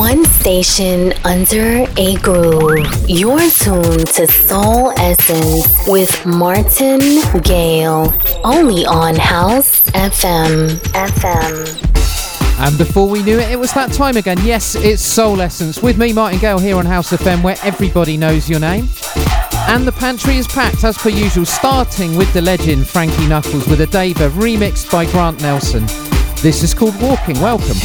One station under a groove. You're tuned to Soul Essence with Martin Gale. Only on House FM. FM. And before we knew it, it was that time again. Yes, it's Soul Essence with me, Martin Gale, here on House FM, where everybody knows your name. And the pantry is packed as per usual, starting with the legend Frankie Knuckles with Adeva remixed by Grant Nelson. This is called Walking. Welcome.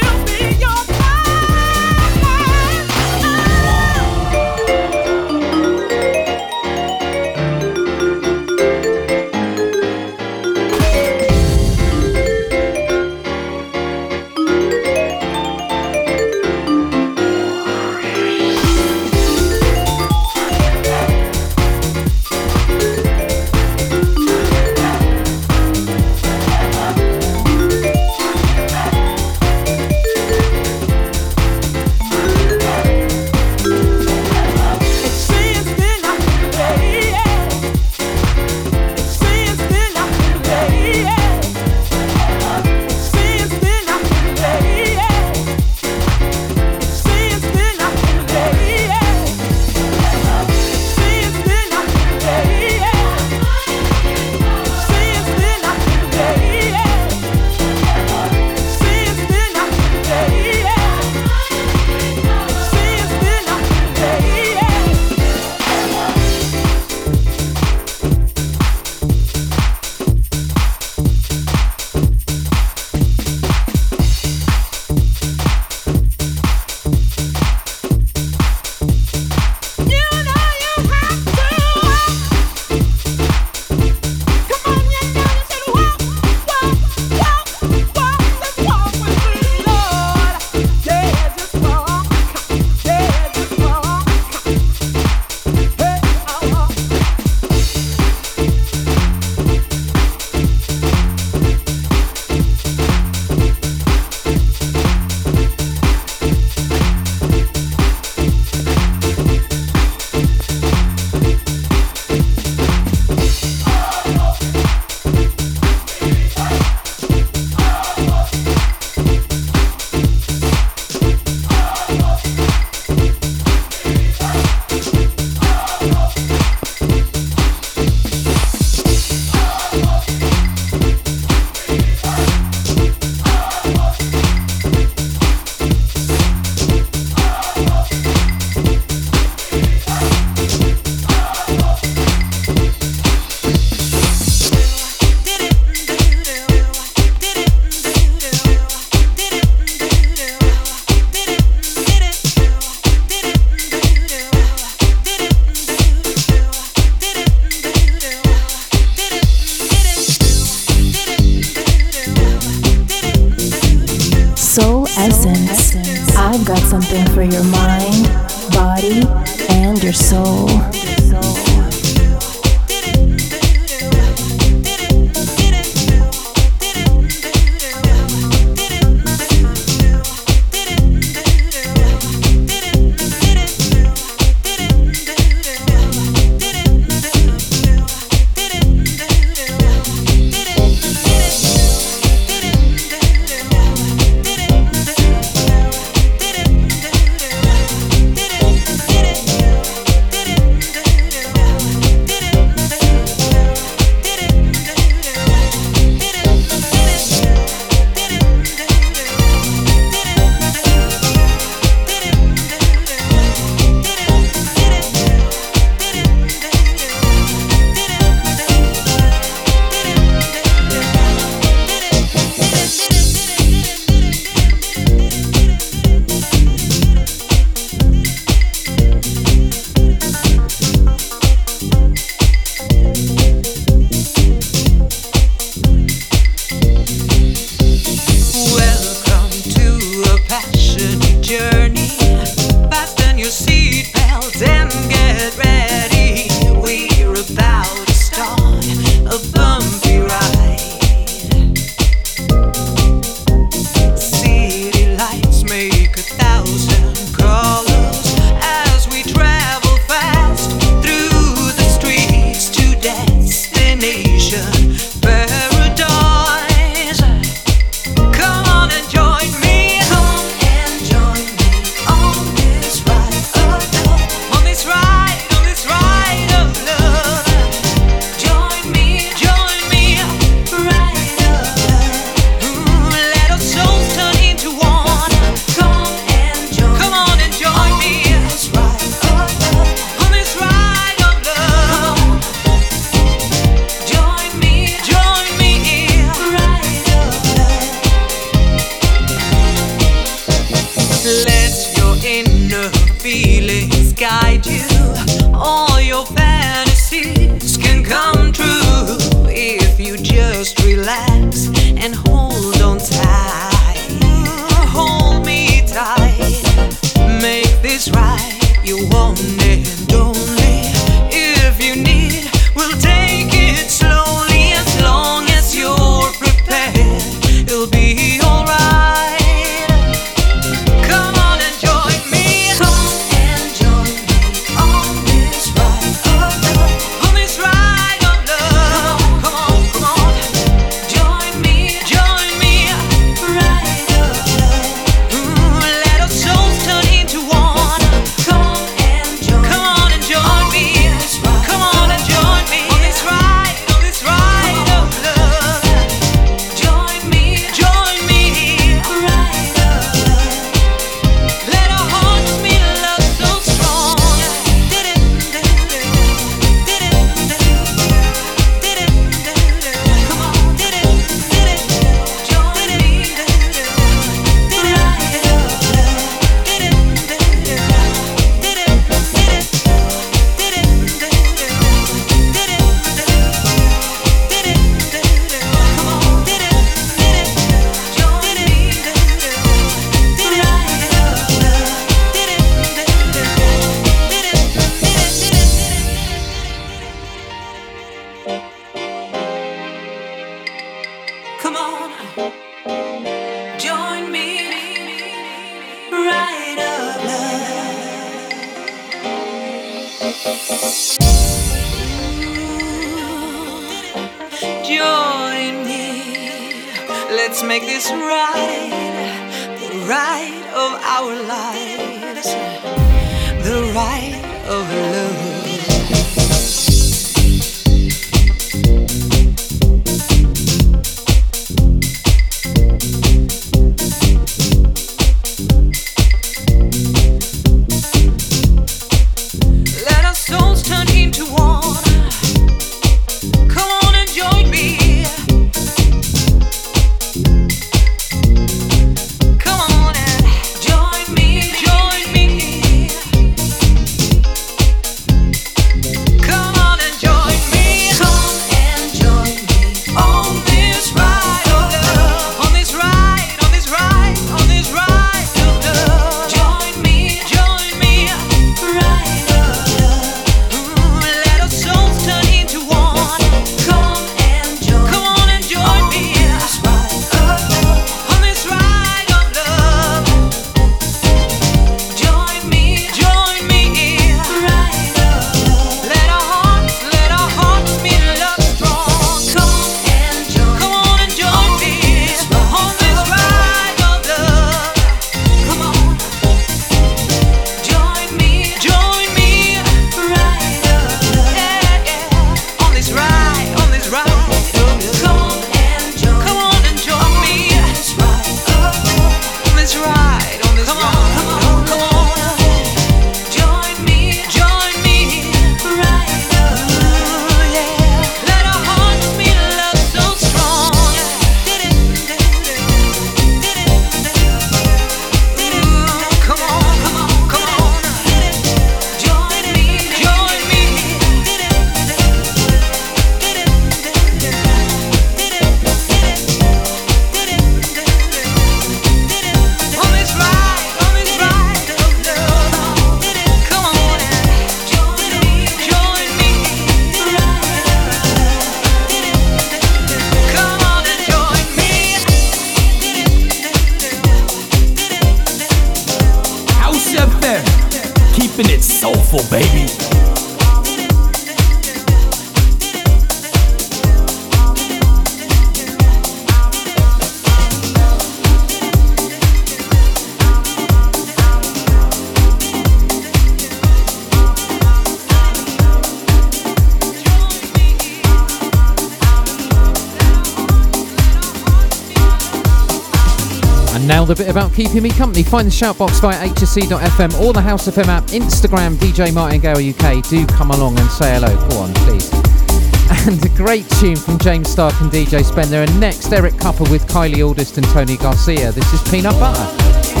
Keeping me company. Find the shoutbox via hsc.fm or the House FM app, Instagram, DJ Martingale UK. Do come along and say hello. Go on, please. And a great tune from James Stark and DJ Spender. And next, Eric Kupper with Kylie Auldist and Tony Garcia. This is Peanut Butter.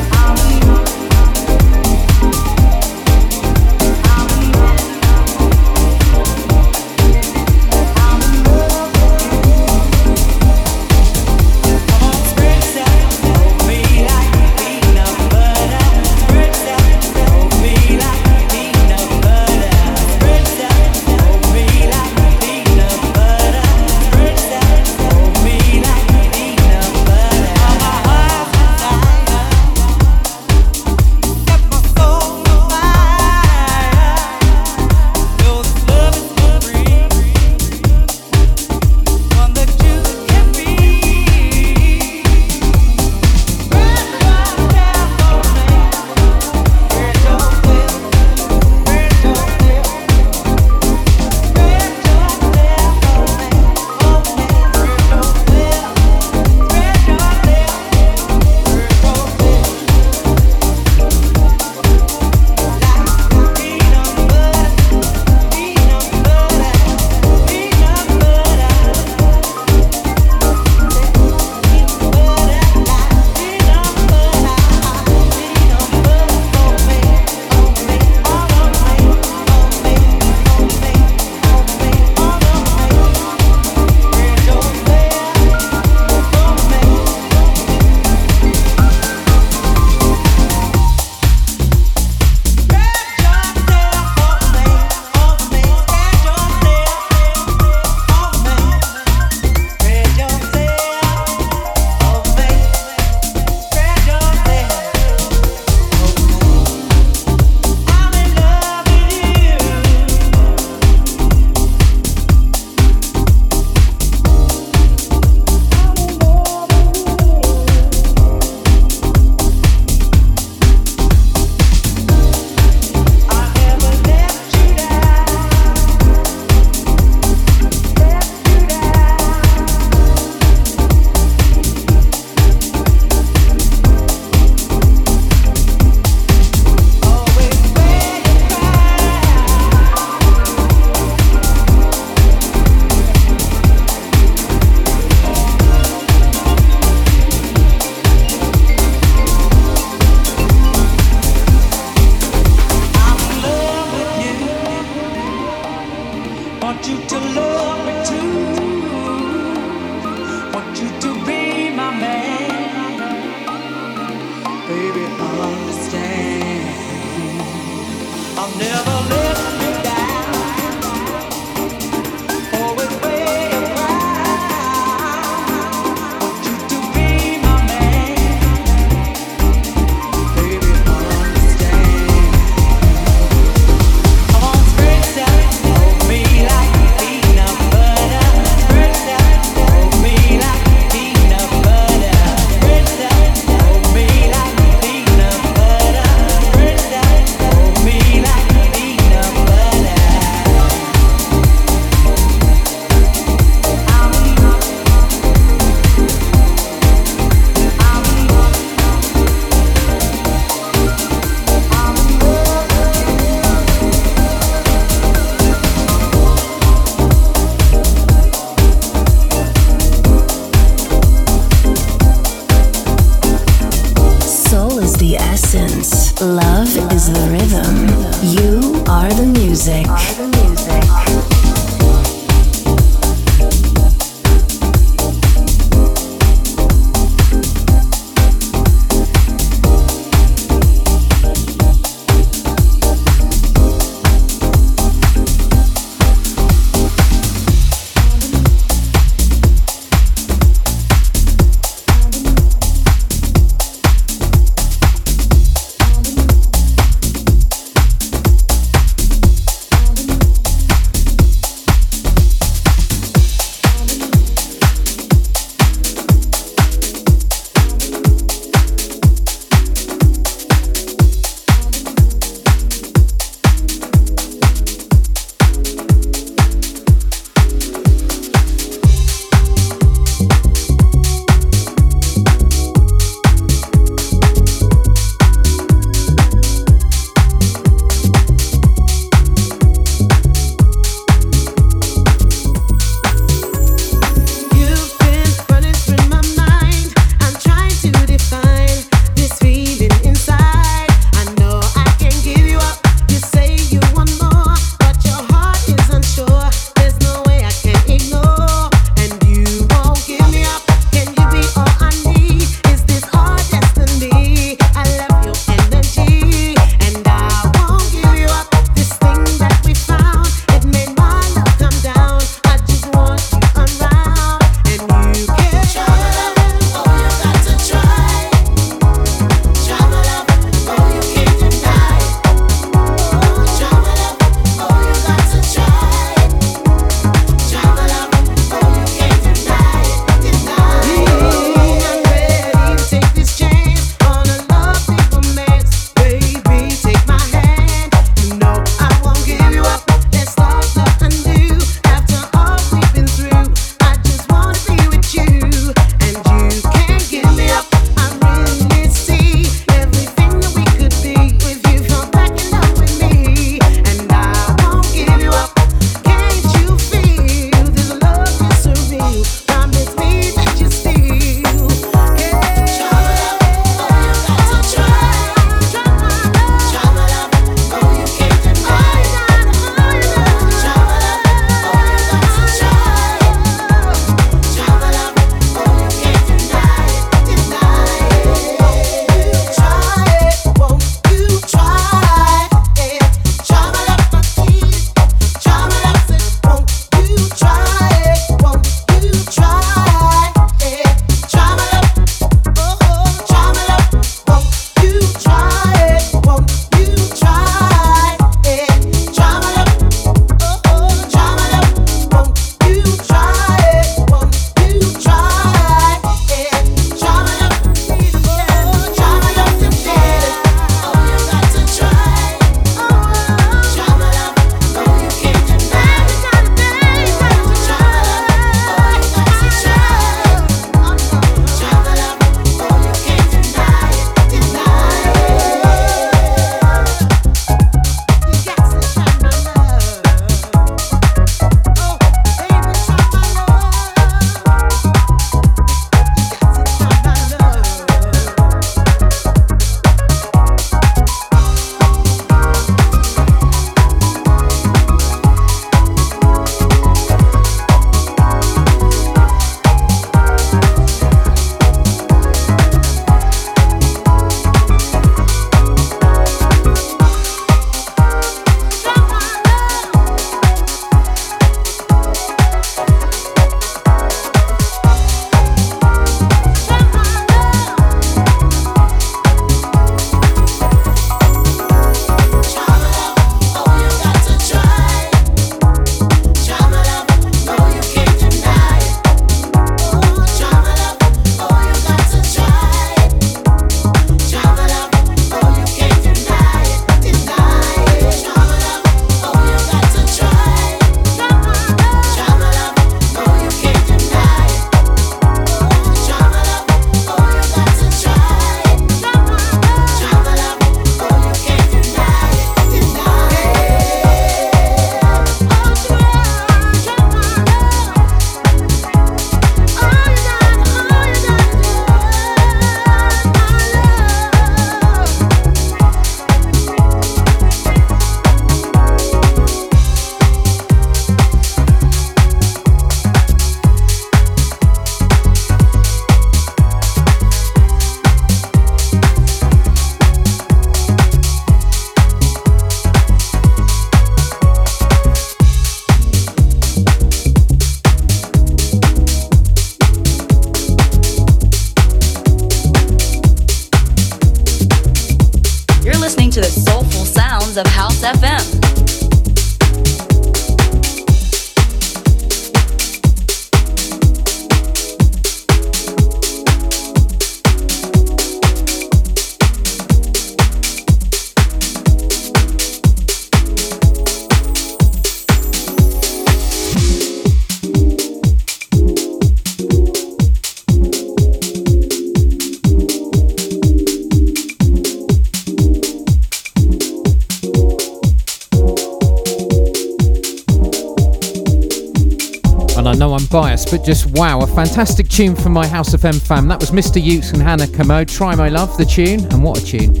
But just wow, a fantastic tune from my House FM fam. That was Mr. Utes and Hannah Khemoh. Try My Love, the tune, and what a tune.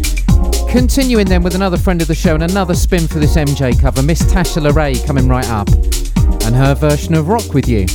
Continuing then with another friend of the show and another spin for this MJ cover, Miss Tasha LaRae coming right up, and her version of Rock With You.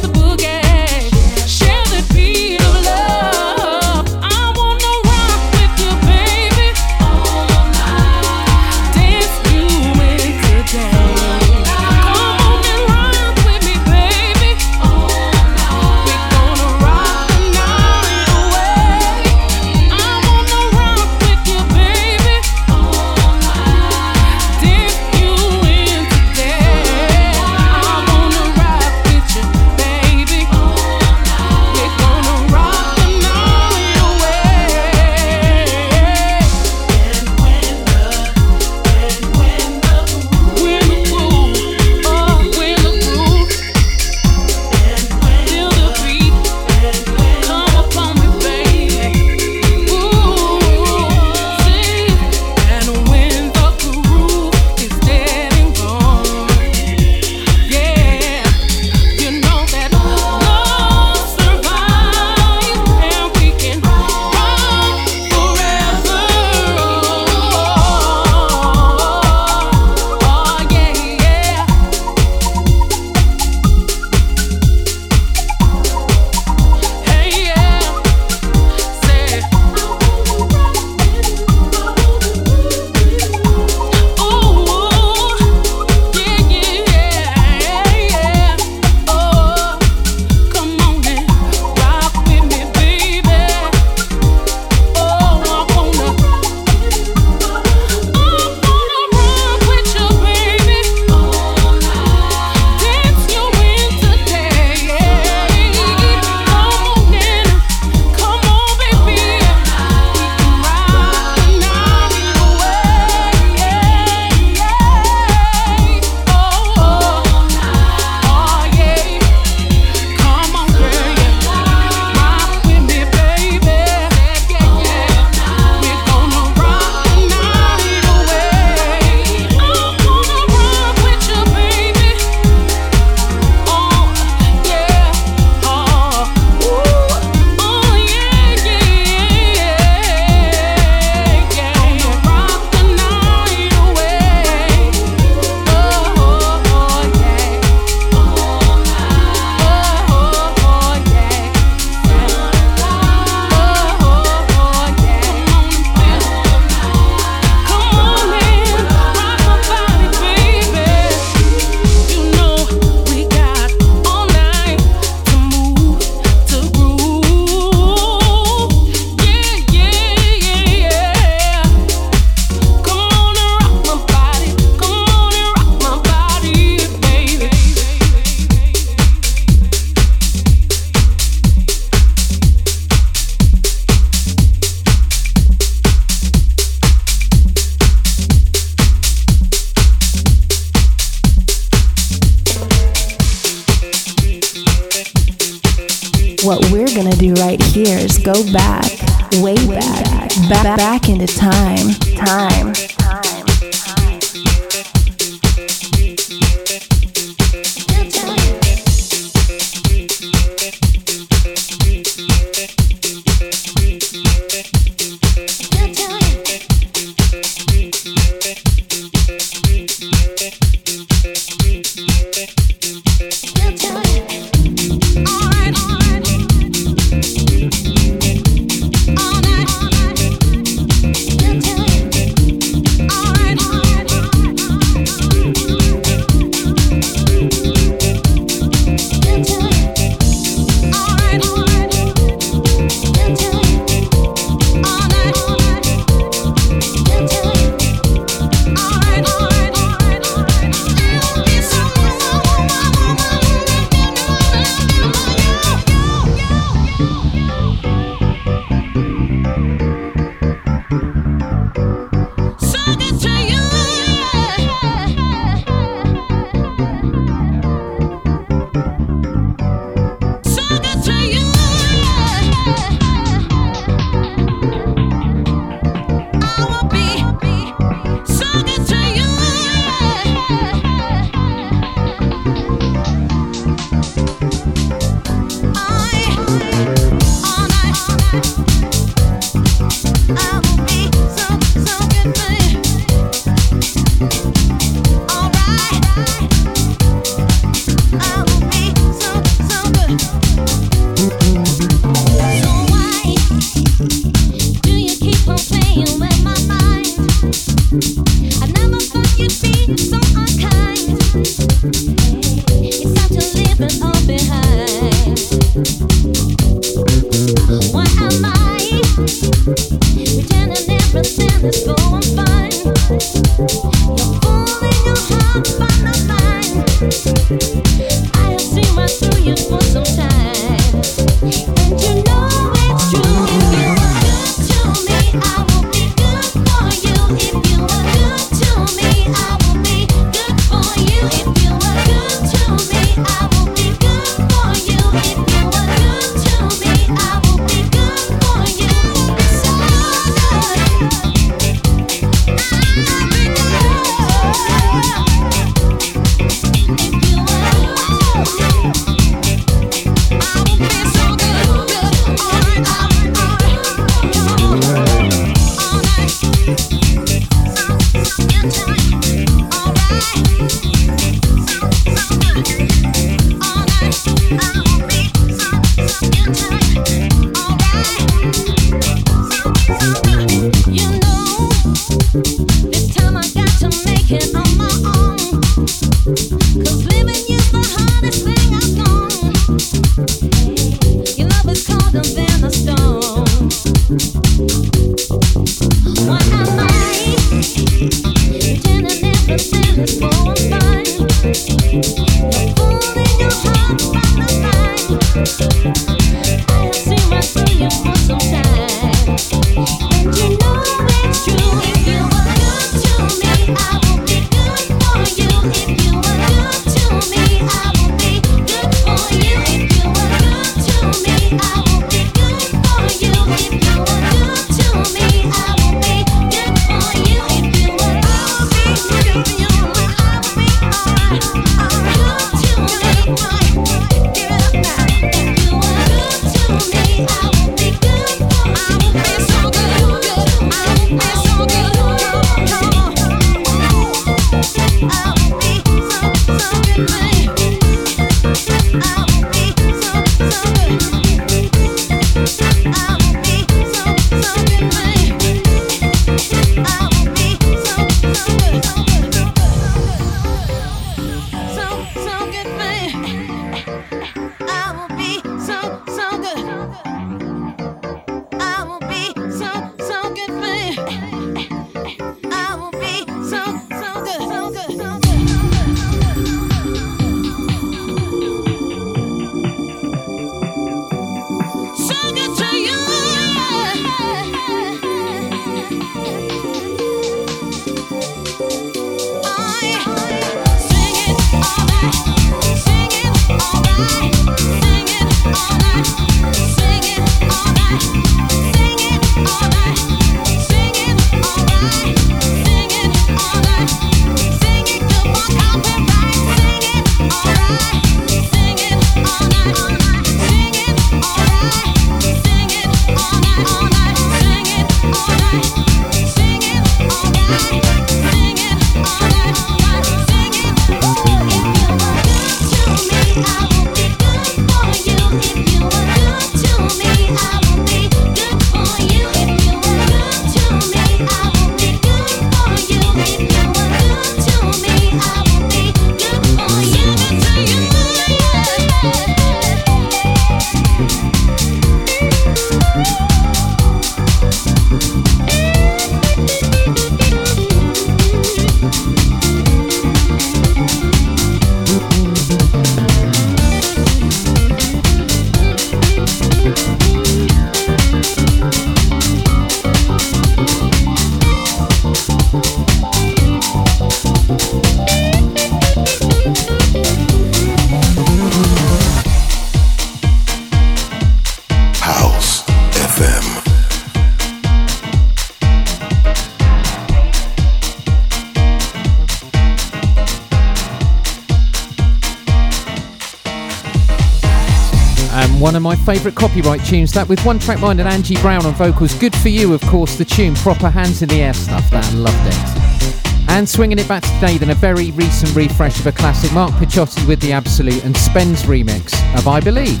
Favourite copyright tunes. That with One Track Mind and Angie Brown on vocals. Good for you, of course, the tune. Proper hands in the air stuff. That loved it. And swinging it back to today, then a very recent refresh of a classic. Mark Picchiotti with the Absolute and Spen's remix of I Believe.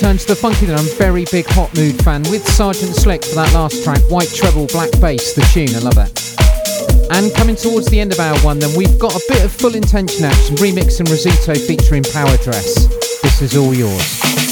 Going to the funky that I'm very big Hot Mood fan with Sergeant Slick for that last track, White Treble, Black Bass, the tune, I love that. And coming towards the end of our one, then we've got a bit of full intention action, remixing Rosito featuring Power Dress. This is all yours.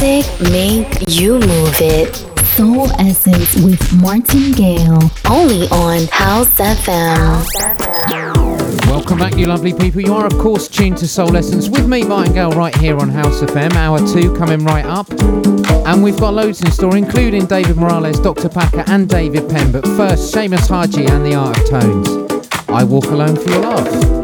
Music make you move it. Soul Essence with Martin Gale. Only on House FM. Welcome back, you lovely people. You are, of course, tuned to Soul Essence with me, Martin Gale, right here on House FM. Hour two coming right up. And we've got loads in store, including David Morales, Dr. Packer, and David Penn. But first, Seamus Haji and the Art of Tones. I Walk Alone for Your Love.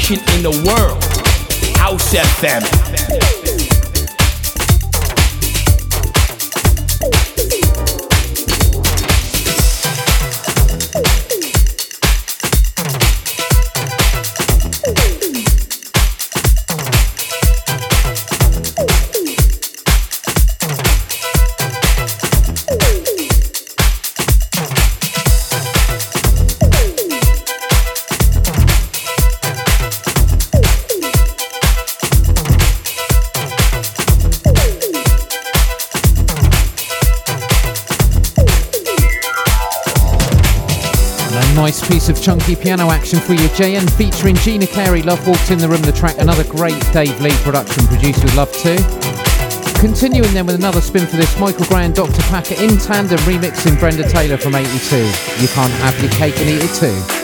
Station in the world, House FM. Chunky piano action for you. JN featuring Gina Carey. Love walked in the room. The track, another great Dave Lee production produced with Love too. Continuing then with another spin for this, Michael Gray and Dr. Packer in tandem remixing Brenda Taylor from 82. You can't have your cake and eat it too.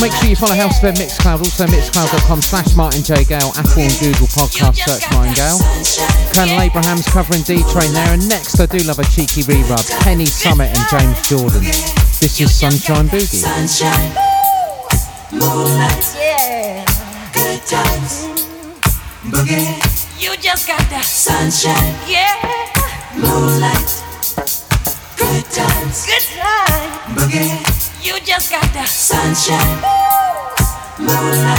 Make sure you follow House FM Mixcloud, also mixcloud.com slash Martin J. Gale, Apple and Google podcast, search Martin Gale. Colonel Abrams covering D Train there. And next, I do love a cheeky re-rub. Summit and James Jordan. This is Sunshine Boogie. Sunshine. Moonlight. Yeah. Good times. Boogie. You just got that sunshine. Yeah. Moonlight. Good times. Good times. Boogie. You just got the sunshine, moonlight,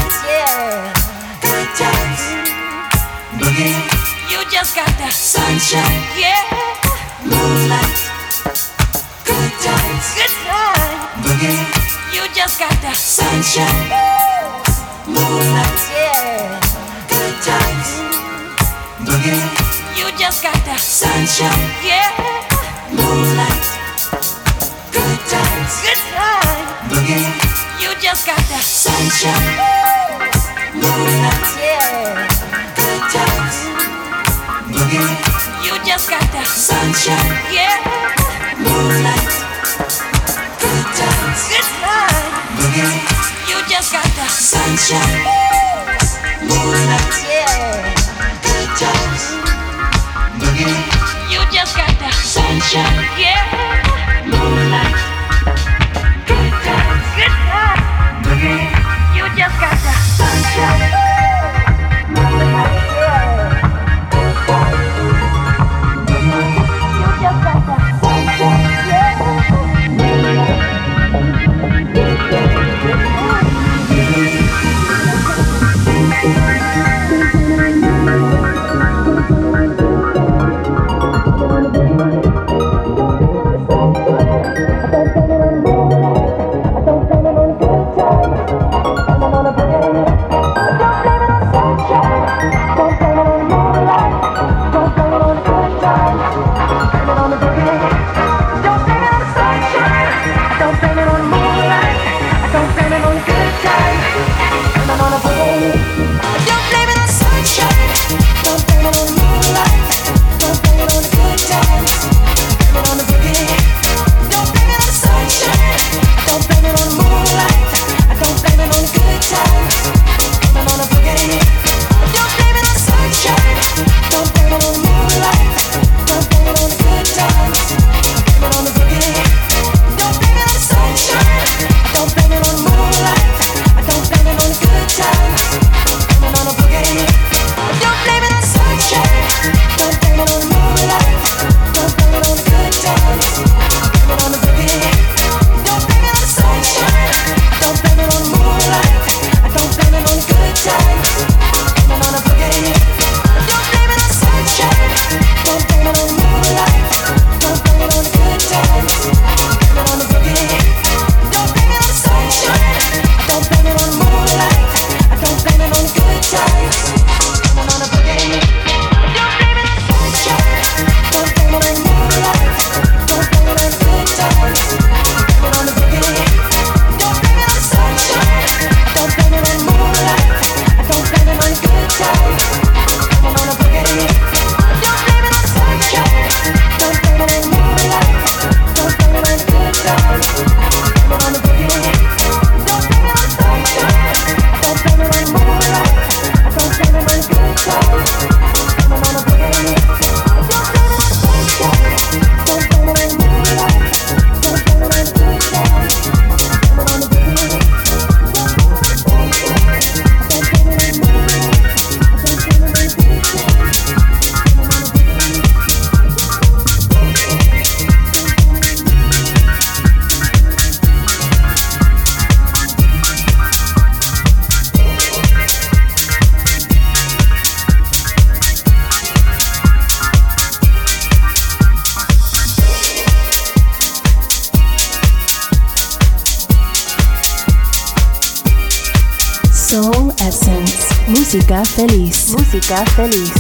Seja feliz.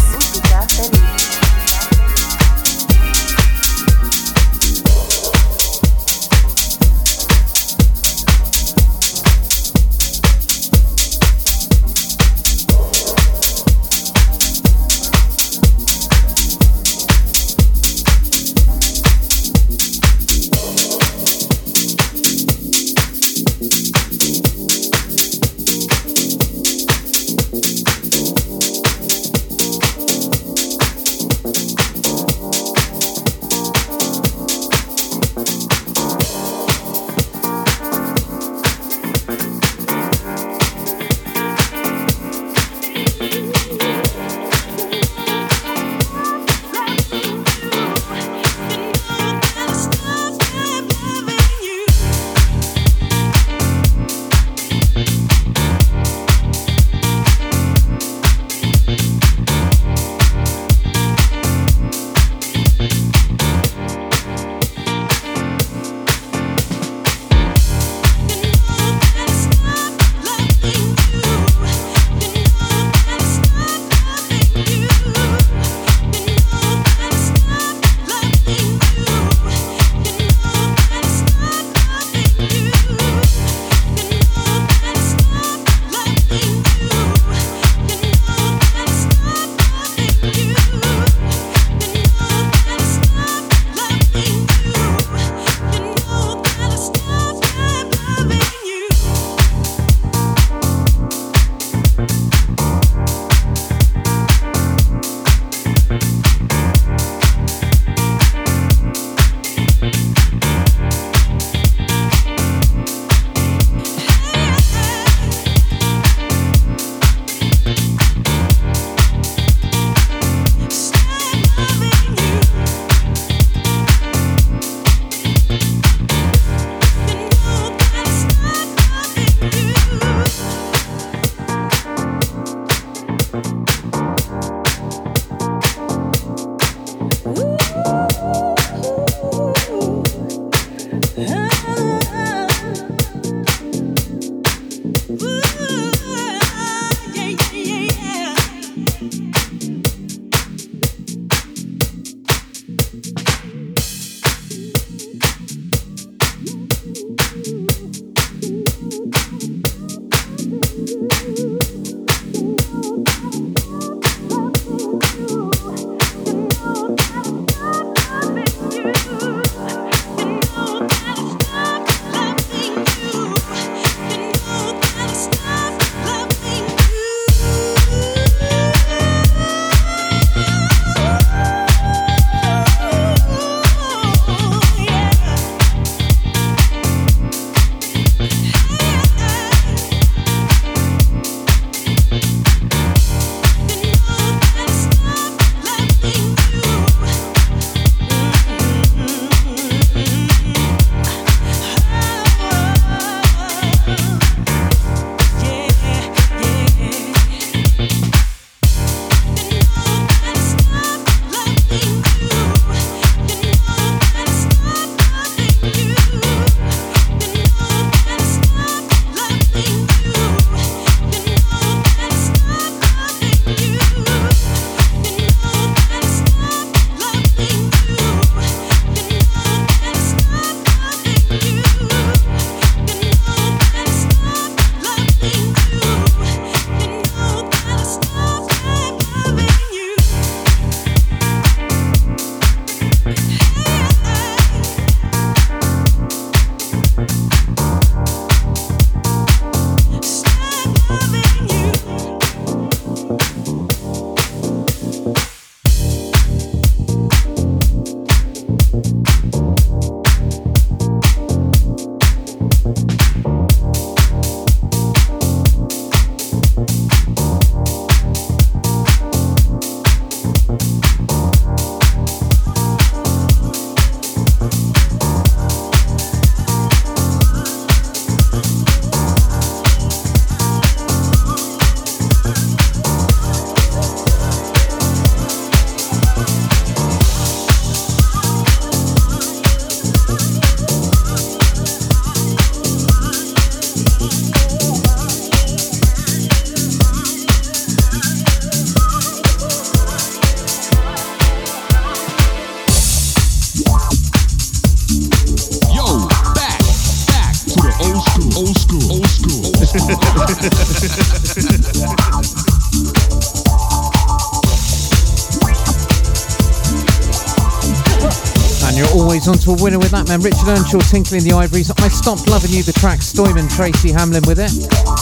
Winner with that man. Richard Earnshaw tinkling the ivories. I stopped loving you. The track Stoyman Tracy Hamlin with it,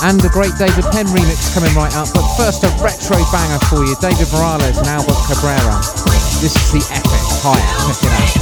and the great David Penn remix coming right up. But first, a retro banger for you. David Morales and Albert Cabrera. This is the epic higher. Check it out.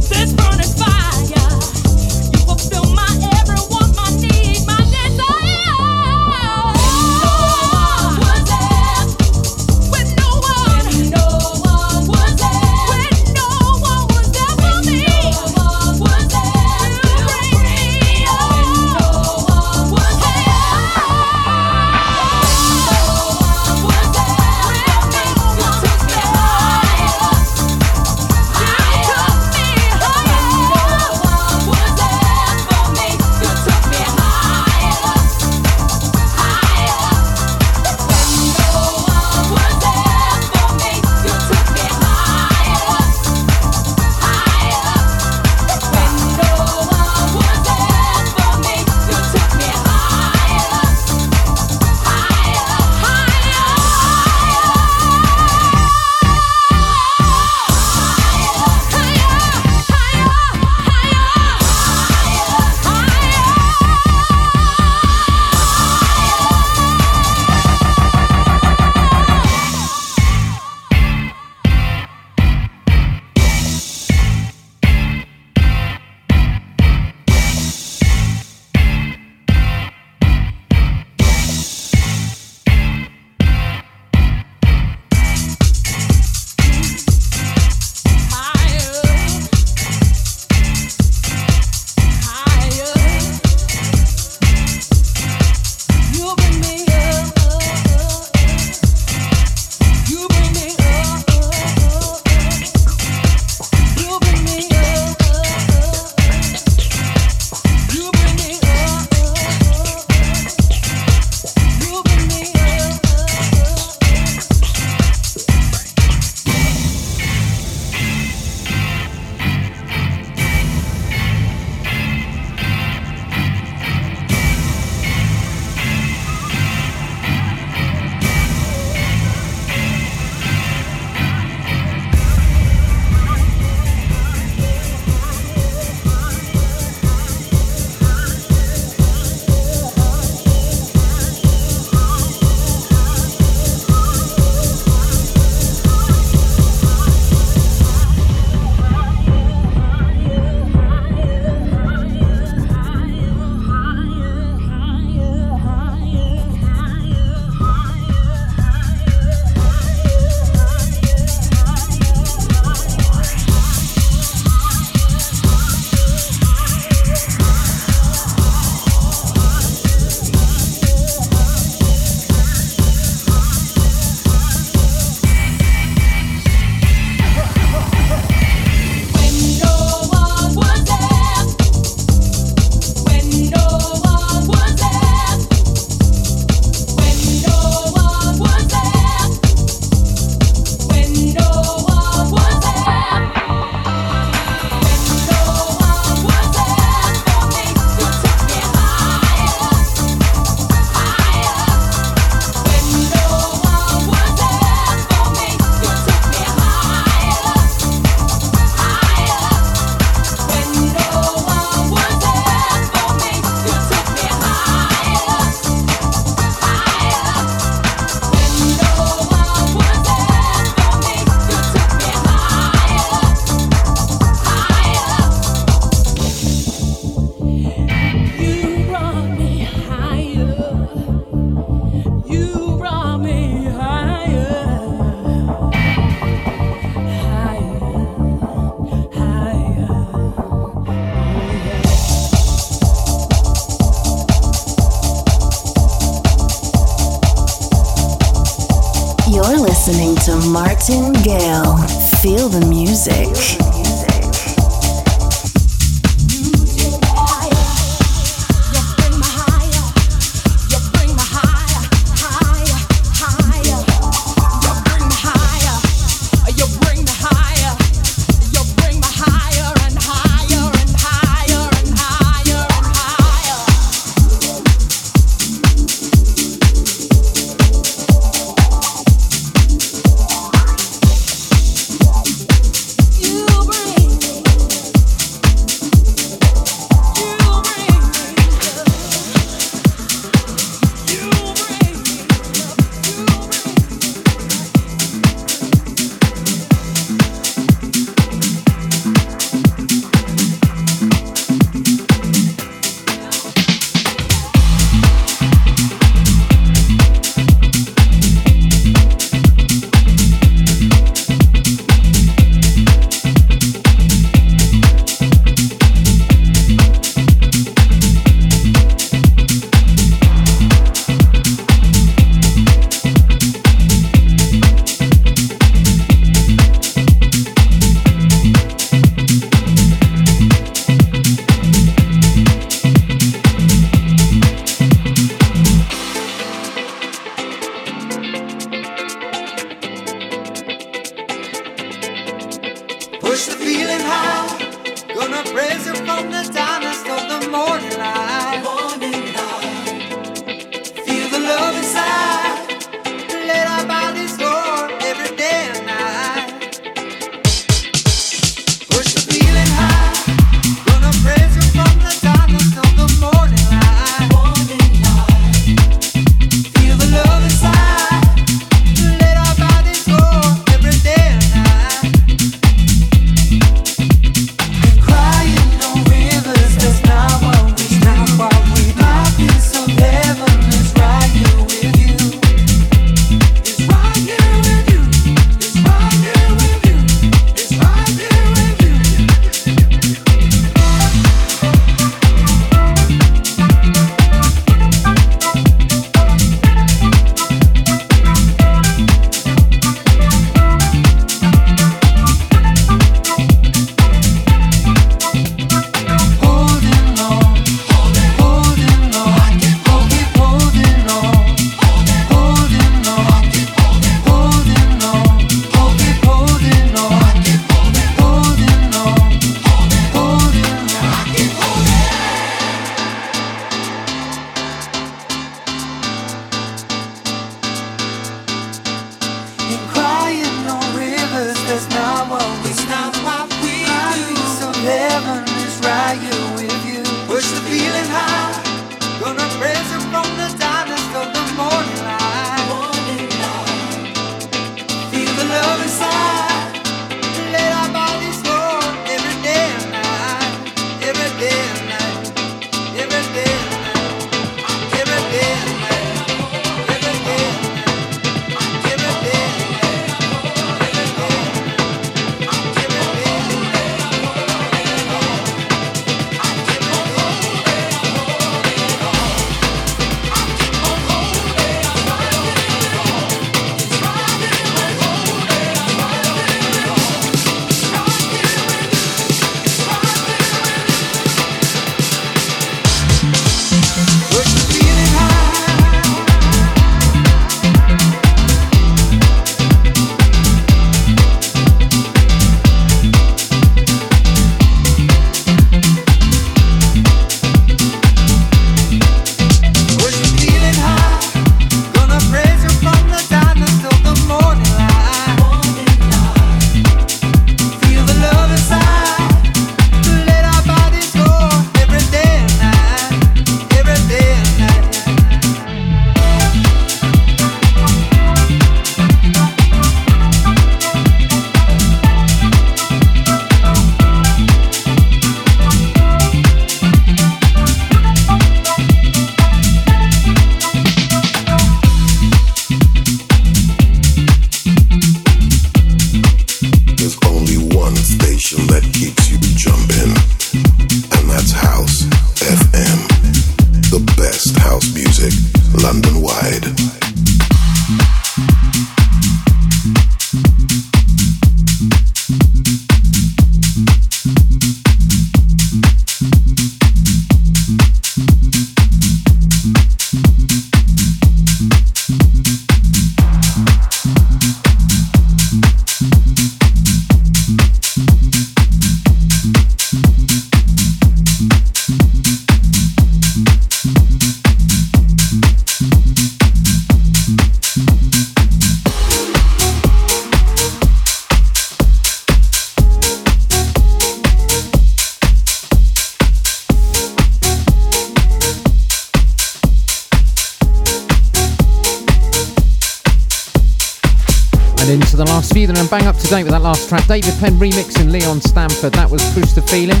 The last few, then I'm bang up to date with that last track. David Penn remixing Leon Stanford. That was Push the Feeling.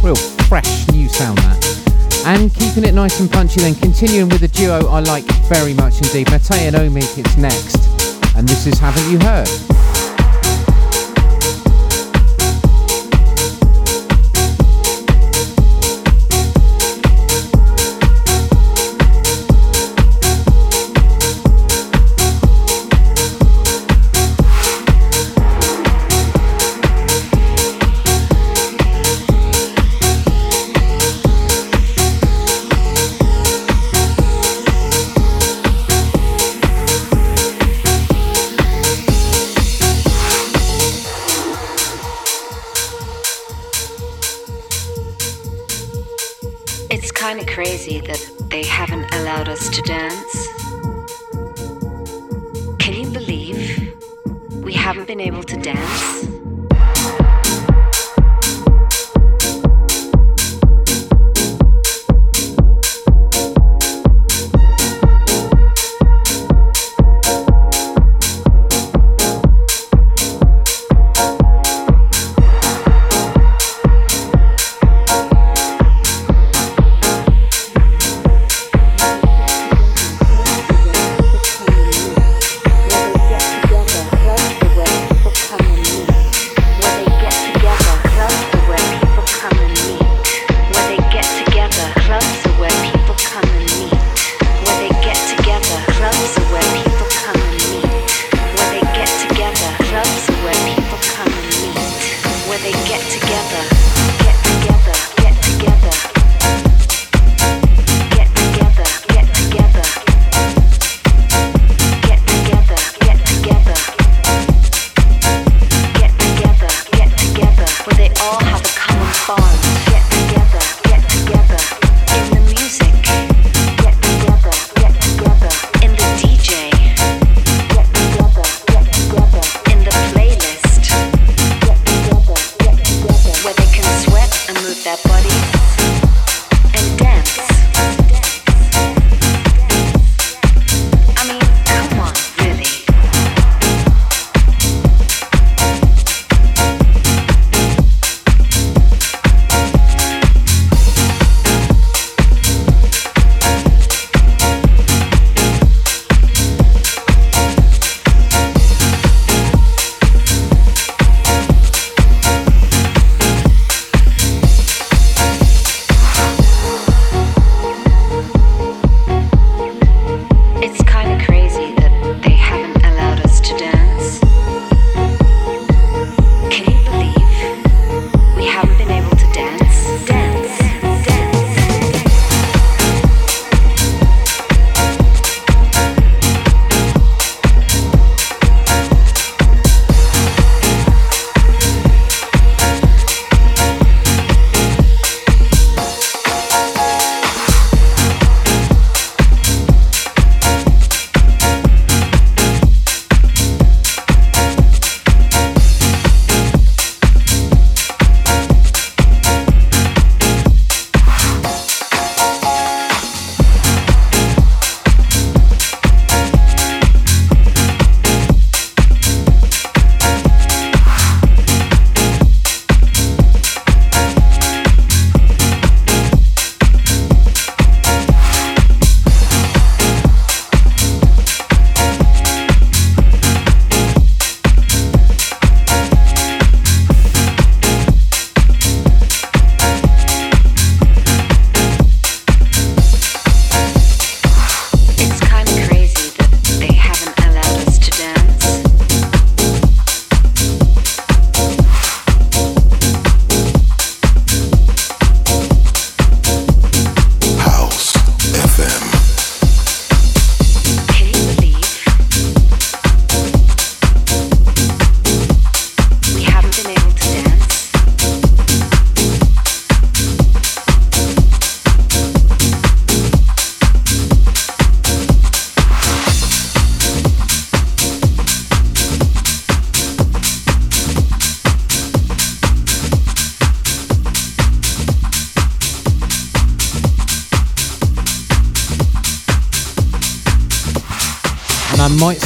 Real fresh new sound that. And keeping it nice and punchy, then continuing with a duo I like very much indeed. Mete and Omik, it's next. And this is Haven't You Heard?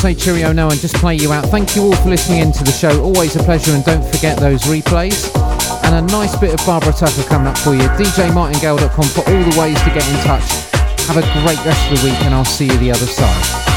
Say cheerio now and just play you out. Thank you all for listening in to the show. Always a pleasure, and don't forget those replays. And a nice bit of Barbara Tucker coming up for you. DJMartingale.com for all the ways to get in touch. Have a great rest of the week, and I'll see you the other side.